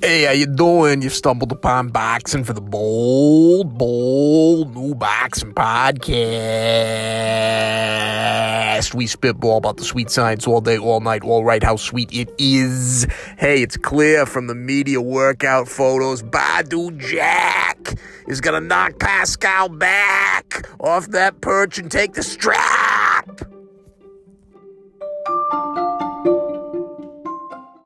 Hey, how you doing? You've stumbled upon boxing for the bold, bold new boxing podcast. We spitball about the sweet science all day, all night, all right. How sweet it is. Hey, it's clear from the media workout photos. Badou Jack is gonna knock Pascal back off that perch and take the strap.